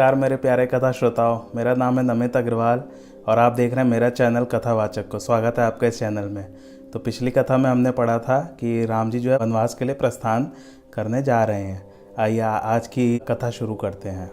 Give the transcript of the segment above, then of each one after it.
नमस्कार, मेरे प्यारे कथा श्रोताओं मेरा नाम है नमित अग्रवाल और आप देख रहे हैं मेरा चैनल कथावाचक को। स्वागत है आपका इस चैनल में। तो पिछली कथा में हमने पढ़ा था कि राम जी जो है वनवास के लिए प्रस्थान करने जा रहे हैं। आइए आज की कथा शुरू करते हैं।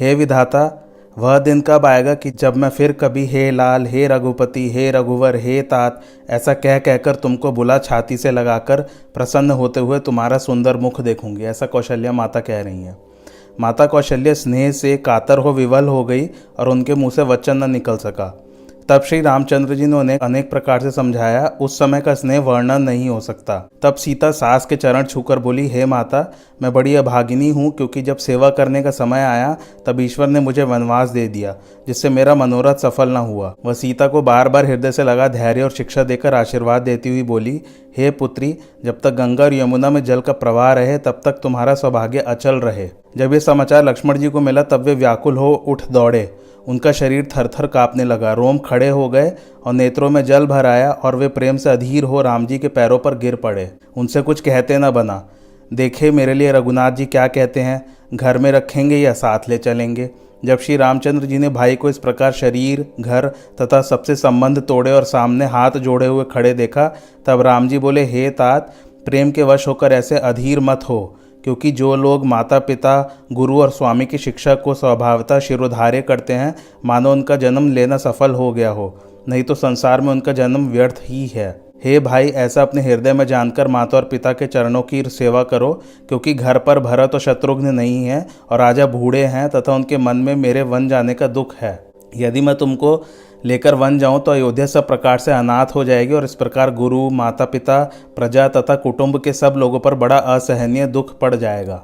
हे विधाता, वह दिन कब आएगा कि जब मैं फिर कभी, हे लाल, हे रघुपति, हे रघुवर, हे तात, ऐसा कह, कहकर तुमको बुला छाती से लगाकर प्रसन्न होते हुए तुम्हारा सुंदर मुख देखूँगी। ऐसा कौशल्या माता कह रही हैं। माता कौशल्य स्नेह से कातर हो विवल हो गई और उनके मुँह से वचन न निकल सका। तब श्री रामचंद्र जी ने उन्हें अनेक प्रकार से समझाया। उस समय का स्नेह वर्णन नहीं हो सकता। तब सीता सास के चरण छूकर बोली, हे माता, मैं बड़ी अभागिनी हूँ, क्योंकि जब सेवा करने का समय आया, तब ईश्वर ने मुझे वनवास दे दिया, जिससे मेरा मनोरथ सफल न हुआ। वह सीता को बार बार हृदय से लगा धैर्य और शिक्षा देकर आशीर्वाद देती हुई बोली, हे पुत्री, जब तक गंगा और यमुना में जल का प्रवाह रहे, तब तक तुम्हारा सौभाग्य अचल रहे। जब ये समाचार लक्ष्मण जी को मिला, तब वे व्याकुल हो उठ दौड़े। उनका शरीर थर थर कांपने लगा। रोम खड़े हो गए और नेत्रों में जल भर आया और वे प्रेम से अधीर हो राम जी के पैरों पर गिर पड़े। उनसे कुछ कहते न बना। देखे मेरे लिए रघुनाथ जी क्या कहते हैं? घर में रखेंगे या साथ ले चलेंगे? जब श्री रामचंद्र जी ने भाई को इस प्रकार शरीर, घर तथा सबसे संबंध तोड़े और सामने हाथ जोड़े हुए खड़े देखा, तब राम जी बोले, हे तात, प्रेम के वश होकर ऐसे अधीर मत हो। क्योंकि जो लोग माता पिता गुरु और स्वामी की शिक्षा को स्वभावता शिरोधार्य करते हैं, मानो उनका जन्म लेना सफल हो गया हो, नहीं तो संसार में उनका जन्म व्यर्थ ही है। हे भाई, ऐसा अपने हृदय में जानकर माता और पिता के चरणों की सेवा करो, क्योंकि घर पर भरत और शत्रुघ्न नहीं है और राजा बूढ़े हैं तथा उनके मन में मेरे वन जाने का दुख है। यदि मैं तुमको लेकर वन जाऊँ तो अयोध्या सब प्रकार से अनाथ हो जाएगी और इस प्रकार गुरु माता पिता प्रजा तथा कुटुंब के सब लोगों पर बड़ा असहनीय दुख पड़ जाएगा।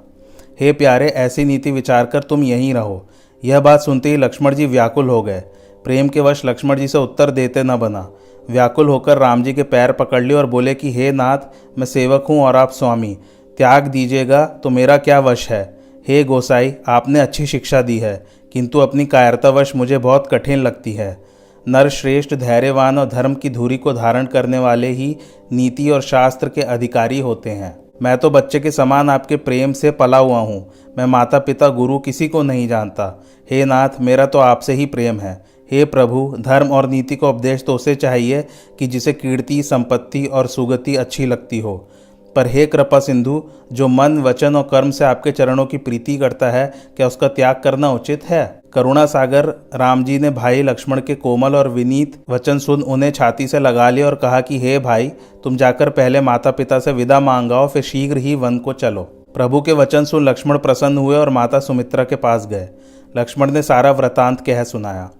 हे प्यारे, ऐसी नीति विचार कर तुम यहीं रहो। यह बात सुनते ही लक्ष्मण जी व्याकुल हो गए। प्रेम के वश लक्ष्मण जी से उत्तर देते न बना। व्याकुल होकर राम जी के पैर पकड़ लिए और बोले कि, हे नाथ, मैं सेवक हूँ और आप स्वामी। त्याग दीजिएगा तो मेरा क्या वश है? हे गोसाई, आपने अच्छी शिक्षा दी है, किंतु अपनी कायरतावश मुझे बहुत कठिन लगती है। नर श्रेष्ठ धैर्यवान और धर्म की धुरी को धारण करने वाले ही नीति और शास्त्र के अधिकारी होते हैं। मैं तो बच्चे के समान आपके प्रेम से पला हुआ हूँ। मैं माता पिता गुरु किसी को नहीं जानता। हे नाथ, मेरा तो आपसे ही प्रेम है। हे प्रभु, धर्म और नीति को उपदेश तो उसे चाहिए कि जिसे कीर्ति, संपत्ति और सुगति अच्छी लगती हो। पर हे कृपा सिंधु, जो मन, वचन और कर्म से आपके चरणों की प्रीति करता है, क्या उसका त्याग करना उचित है? करुणा सागर, राम जी ने भाई लक्ष्मण के कोमल और विनीत वचन सुन उन्हें छाती से लगा लिया और कहा कि, हे भाई, तुम जाकर पहले माता पिता से विदा मांगाओ, फिर शीघ्र ही वन को चलो। प्रभु के वचन सुन लक्ष्मण प्रसन्न हुए और माता सुमित्रा के पास गए। लक्ष्मण ने सारा वृतांत कह सुनाया।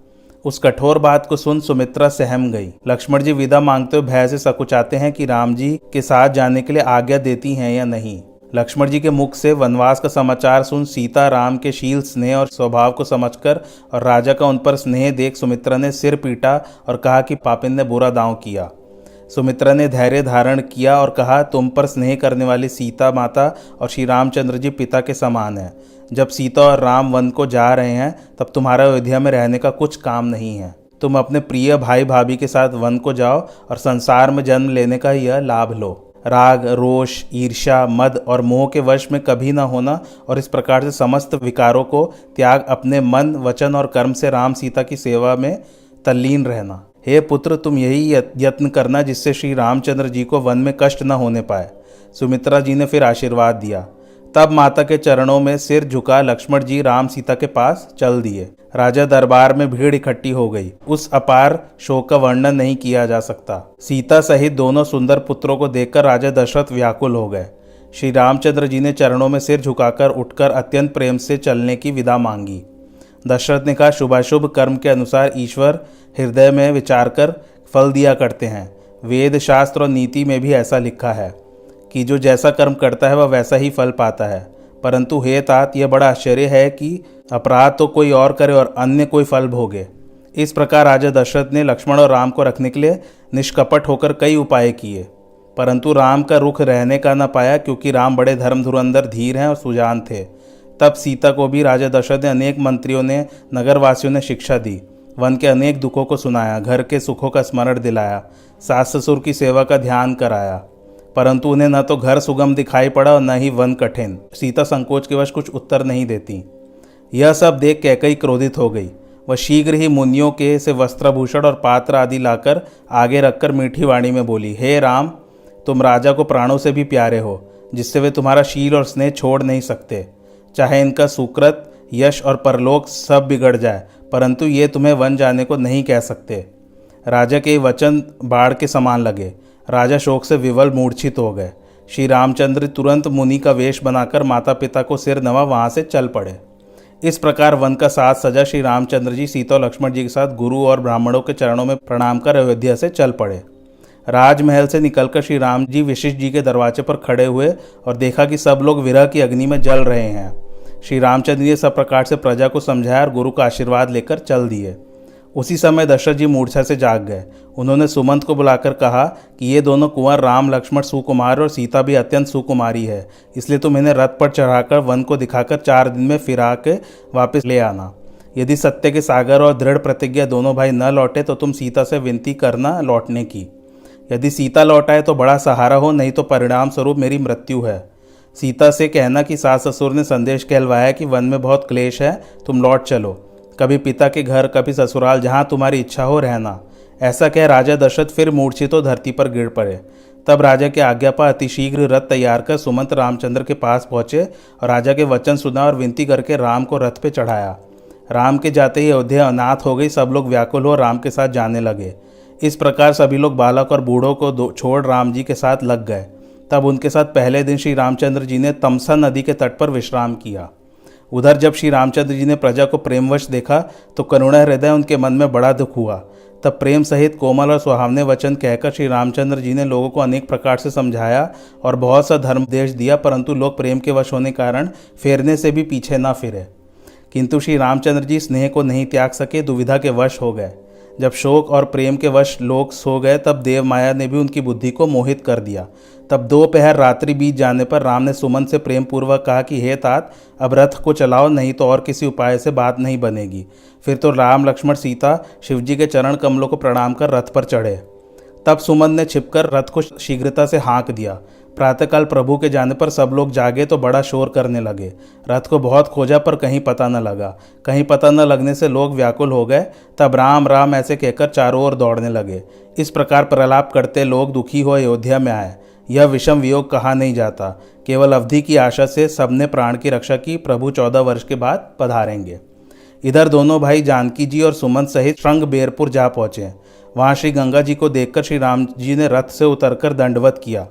उस कठोर बात को सुन सुमित्रा सहम गई। लक्ष्मण जी विदा मांगते हुए भय से सकुचाते हैं कि राम जी के साथ जाने के लिए आज्ञा देती हैं या नहीं। लक्ष्मण जी के मुख से वनवास का समाचार सुन सीता राम के शील स्नेह और स्वभाव को समझकर और राजा का उन पर स्नेह देख सुमित्रा ने सिर पीटा और कहा कि पापिन ने बुरा दांव किया। सुमित्रा ने धैर्य धारण किया और कहा, तुम पर स्नेह करने वाली सीता माता और श्री रामचंद्र जी पिता के समान हैं। जब सीता और राम वन को जा रहे हैं, तब तुम्हारा अयोध्या में रहने का कुछ काम नहीं है। तुम अपने प्रिय भाई भाभी के साथ वन को जाओ और संसार में जन्म लेने का यह लाभ लो। राग, रोष, ईर्ष्या, मद और मोह के वश में कभी न होना और इस प्रकार से समस्त विकारों को त्याग अपने मन, वचन और कर्म से राम सीता की सेवा में तल्लीन रहना। हे पुत्र, तुम यही यत्न करना जिससे श्री रामचंद्र जी को वन में कष्ट न होने पाए। सुमित्रा जी ने फिर आशीर्वाद दिया। तब माता के चरणों में सिर झुका लक्ष्मण जी राम सीता के पास चल दिए। राजा दरबार में भीड़ इकट्ठी हो गई। उस अपार शोक का वर्णन नहीं किया जा सकता। सीता सहित दोनों सुंदर पुत्रों को देखकर राजा दशरथ व्याकुल हो गए। श्री रामचंद्र जी ने चरणों में सिर झुकाकर उठकर अत्यंत प्रेम से चलने की विदा मांगी। दशरथ ने कहा, शुभाशुभ कर्म के अनुसार ईश्वर हृदय में विचार कर फल दिया करते हैं। वेद, शास्त्र और नीति में भी ऐसा लिखा है कि जो जैसा कर्म करता है, वह वैसा ही फल पाता है। परंतु हे तात, यह बड़ा आश्चर्य है कि अपराध तो कोई और करे और अन्य कोई फल भोगे। इस प्रकार राजा दशरथ ने लक्ष्मण और राम को रखने के लिए निष्कपट होकर कई उपाय किए। परंतु राम का रुख रहने का न पाया, क्योंकि राम बड़े धर्म धुरंधर धीर हैं और सुजान थे। तब सीता को भी राजा दशरथ ने अनेक मंत्रियों ने, नगरवासियों ने शिक्षा दी। वन के अनेक दुखों को सुनाया, घर के सुखों का स्मरण दिलाया, सास ससुर की सेवा का ध्यान कराया। परंतु उन्हें न तो घर सुगम दिखाई पड़ा और न ही वन कठिन। सीता संकोच के वश कुछ उत्तर नहीं देती। यह सब देख कैकई क्रोधित हो गई। वह शीघ्र ही मुनियों के से वस्त्रभूषण और पात्र आदि लाकर आगे रखकर मीठी वाणी में बोली, हे राम, तुम राजा को प्राणों से भी प्यारे हो, जिससे वे तुम्हारा शील और स्नेह छोड़ नहीं सकते। चाहे इनका सुकृत, यश और परलोक सब बिगड़ जाए, परंतु ये तुम्हें वन जाने को नहीं कह सकते। राजा के वचन बाढ़ के समान लगे। राजा शोक से विवल मूर्छित हो गए। श्री रामचंद्र तुरंत मुनि का वेश बनाकर माता पिता को सिर नवा वहाँ से चल पड़े। इस प्रकार वन का साथ सजा श्री रामचंद्र जी, सीता लक्ष्मण जी के साथ गुरु और ब्राह्मणों के चरणों में प्रणाम कर अयोध्या से चल पड़े। राजमहल से निकलकर श्री राम जी विशिष्ट जी के दरवाजे पर खड़े हुए और देखा कि सब लोग विरह की अग्नि में जल रहे हैं। श्री रामचंद्र ने सब प्रकार से प्रजा को समझाया और गुरु का आशीर्वाद लेकर चल दिए। उसी समय दशरथ जी मूर्छा से जाग गए। उन्होंने सुमंत को बुलाकर कहा कि ये दोनों कुंवर राम, लक्ष्मण, सुकुमार और सीता भी अत्यंत सुकुमारी है। इसलिए तुम इन्हें रथ पर चढ़ाकर वन को दिखाकर चार दिन में फिरा के वापस ले आना। यदि सत्य के सागर और दृढ़ प्रतिज्ञा दोनों भाई न लौटे तो तुम सीता से विनती करना लौटने की। यदि सीता लौटाए तो बड़ा सहारा हो, नहीं तो परिणाम स्वरूप मेरी मृत्यु है। सीता से कहना कि सास ससुर ने संदेश कहलवाया कि वन में बहुत क्लेश है, तुम लौट चलो। कभी पिता के घर, कभी ससुराल, जहाँ तुम्हारी इच्छा हो, रहना। ऐसा कह राजा दशरथ फिर मूर्छित तो धरती पर गिर पड़े। तब राजा के आज्ञा पर अतिशीघ्र रथ तैयार कर सुमंत रामचंद्र के पास पहुँचे और राजा के वचन सुना और विनती करके राम को रथ पर चढ़ाया। राम के जाते ही अयोध्या अनाथ हो गई, सब लोग व्याकुल हो राम के साथ जाने लगे। इस प्रकार सभी लोग बालक और बूढ़ों को छोड़ राम जी के साथ लग गए। तब उनके साथ पहले दिन श्री रामचंद्र जी ने तमसा नदी के तट पर विश्राम किया। उधर जब श्री रामचंद्र जी ने प्रजा को प्रेमवश देखा तो करुणा हृदय उनके मन में बड़ा दुख हुआ। तब प्रेम सहित कोमल और सुहावने वचन कहकर श्री रामचंद्र जी ने लोगों को अनेक प्रकार से समझाया और बहुत सा धर्म देश दिया, परंतु लोग प्रेम के वश होने कारण फेरने से भी पीछे न फिरे। किंतु श्री रामचंद्र जी स्नेह को नहीं त्याग सके, दुविधा के वश हो गए। जब शोक और प्रेम के वश लोग सो गए, तब देव माया ने भी उनकी बुद्धि को मोहित कर दिया। तब दोपहर रात्रि बीत जाने पर राम ने सुमन से प्रेम पूर्वक कहा कि, हे तात, अब रथ को चलाओ, नहीं तो और किसी उपाय से बात नहीं बनेगी। फिर तो राम, लक्ष्मण, सीता, शिवजी के चरण कमलों को प्रणाम कर रथ पर चढ़े। तब सुमन ने छिपकर रथ को शीघ्रता से हाँक दिया। प्रातःकाल प्रभु के जाने पर सब लोग जागे तो बड़ा शोर करने लगे। रथ को बहुत खोजा पर कहीं पता न लगा। कहीं पता न लगने से लोग व्याकुल हो गए। तब राम राम ऐसे कहकर चारों ओर दौड़ने लगे। इस प्रकार प्रलाप करते लोग दुखी हो अयोध्या में आए। यह विषम वियोग कहा नहीं जाता। केवल अवधि की आशा से सबने प्राण की रक्षा की प्रभु चौदह वर्ष के बाद पधारेंगे। इधर दोनों भाई जानकी जी और सुमन सहित श्रृंग बेरपुर जा पहुँचे। वहाँ श्री गंगा जी को देखकर श्री राम जी ने रथ से उतरकर दंडवत किया।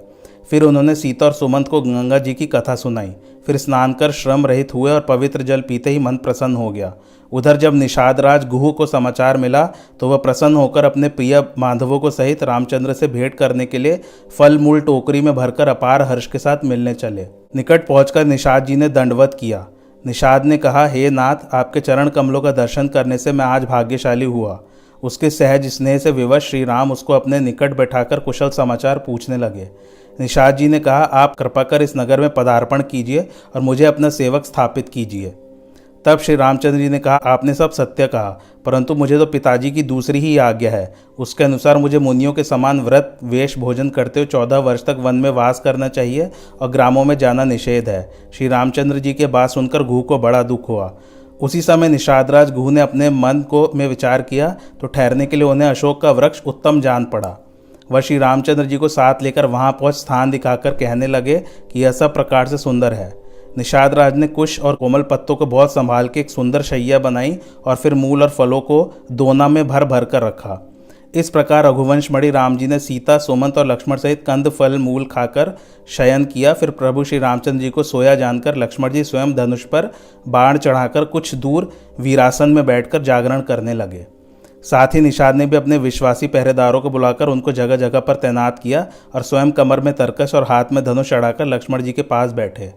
फिर उन्होंने सीता और सुमंत को गंगा जी की कथा सुनाई। फिर स्नान कर श्रम रहित हुए और पवित्र जल पीते ही मन प्रसन्न हो गया। उधर जब निषाद राज गुहू को समाचार मिला तो वह प्रसन्न होकर अपने प्रिय माधवों को सहित रामचंद्र से भेंट करने के लिए फल मूल टोकरी में भरकर अपार हर्ष के साथ मिलने चले। निकट पहुंचकर निषाद जी ने दंडवत किया। निषाद ने कहा, हे नाथ, आपके चरण कमलों का दर्शन करने से मैं आज भाग्यशाली हुआ। उसके सहज स्नेह से विवश श्री राम उसको अपने निकट बैठाकर कुशल समाचार पूछने लगे। निषाद जी ने कहा, आप कृपा कर इस नगर में पदार्पण कीजिए और मुझे अपना सेवक स्थापित कीजिए। तब श्री रामचंद्र जी ने कहा, आपने सब सत्य कहा, परंतु मुझे तो पिताजी की दूसरी ही आज्ञा है। उसके अनुसार मुझे मुनियों के समान व्रत, वेश भोजन करते हुए चौदह वर्ष तक वन में वास करना चाहिए और ग्रामों में जाना निषेध है। श्री रामचंद्र जी के बात सुनकर घू को बड़ा दुख हुआ। उसी समय निषादराज गुह ने अपने मन को में विचार किया तो ठहरने के लिए उन्हें अशोक का वृक्ष उत्तम जान पड़ा। वह श्री रामचंद्र जी को साथ लेकर वहाँ पहुँच स्थान दिखाकर कहने लगे कि यह सब प्रकार से सुंदर है। निषाद राज ने कुश और कोमल पत्तों को बहुत संभाल के एक सुंदर शैया बनाई और फिर मूल और फलों को दोना में भर भर कर रखा। इस प्रकार रघुवंश मणि राम जी ने सीता, सोमंत और लक्ष्मण सहित कंद, फल, मूल खाकर शयन किया। फिर प्रभु श्री रामचंद्र जी को सोया जानकर लक्ष्मण जी स्वयं धनुष पर बाण चढ़ाकर कुछ दूर वीरासन में बैठकर जागरण करने लगे। साथ ही निषाद ने भी अपने विश्वासी पहरेदारों को बुलाकर उनको जगह जगह पर तैनात किया और स्वयं कमर में तरकश और हाथ में धनुष चढ़ाकर लक्ष्मण जी के पास बैठे।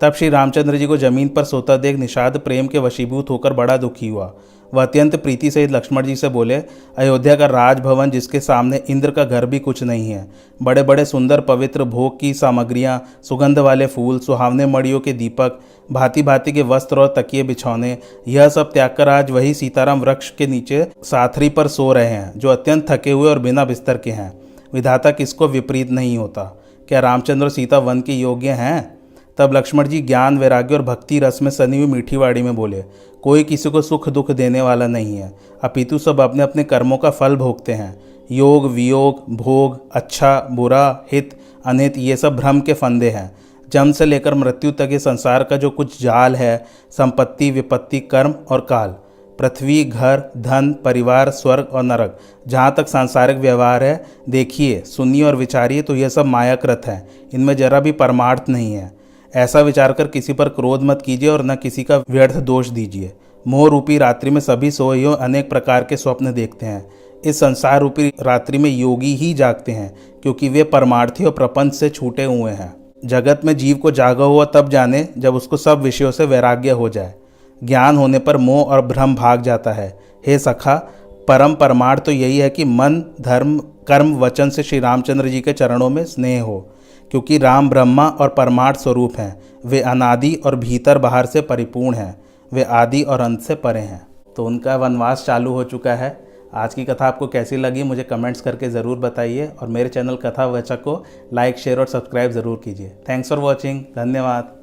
तब श्री रामचंद्र जी को ज़मीन पर सोता देख निषाद प्रेम के वशीभूत होकर बड़ा दुखी हुआ। वह अत्यंत प्रीति सहित लक्ष्मण जी से बोले, अयोध्या का राजभवन जिसके सामने इंद्र का घर भी कुछ नहीं है। बड़े बड़े सुंदर पवित्र भोग की सामग्रियाँ, सुगंध वाले फूल, सुहावने मड़ियों के दीपक भांति भांति के वस्त्र और तकिए बिछौने, यह सब त्याग कर आज वही सीताराम वृक्ष के नीचे साथरी पर सो रहे हैं, जो अत्यंत थके हुए और बिना बिस्तर के हैं। विधाता किसको विपरीत नहीं होता? क्या रामचंद्र सीता वन के योग्य हैं? तब लक्ष्मण जी ज्ञान, वैराग्य और भक्ति रस में सनी हुई मीठी वाड़ी में बोले, कोई किसी को सुख दुख देने वाला नहीं है। अपितु सब अपने अपने कर्मों का फल भोगते हैं। योग, वियोग, भोग अच्छा बुरा, हित, अनित, ये सब भ्रम के फंदे हैं। जन्म से लेकर मृत्यु तक ये संसार का जो कुछ जाल है, संपत्ति, विपत्ति, कर्म और काल, पृथ्वी, घर, धन, परिवार, स्वर्ग और नरक, जहाँ तक सांसारिक व्यवहार है, देखिए, सुनिए और विचारिए तो यह सब मायाकृत है। इनमें जरा भी परमार्थ नहीं है। ऐसा विचार कर किसी पर क्रोध मत कीजिए और न किसी का व्यर्थ दोष दीजिए। मोह रूपी रात्रि में सभी सोइयों अनेक प्रकार के स्वप्न देखते हैं। इस संसार रूपी रात्रि में योगी ही जागते हैं, क्योंकि वे परमार्थी और प्रपंच से छूटे हुए हैं। जगत में जीव को जागा हुआ तब जाने जब उसको सब विषयों से वैराग्य हो जाए। ज्ञान होने पर मोह और भ्रम भाग जाता है। हे सखा, परम परमार्थ तो यही है कि मन, धर्म, कर्म, वचन से श्री रामचंद्र जी के चरणों में स्नेह हो। क्योंकि राम ब्रह्मा और परमार्थ स्वरूप हैं। वे अनादि और भीतर बाहर से परिपूर्ण हैं। वे आदि और अंत से परे हैं। तो उनका वनवास चालू हो चुका है। आज की कथा आपको कैसी लगी, मुझे कमेंट्स करके ज़रूर बताइए। और मेरे चैनल कथा वचक को लाइक, शेयर और सब्सक्राइब ज़रूर कीजिए। थैंक्स फॉर वॉचिंग धन्यवाद।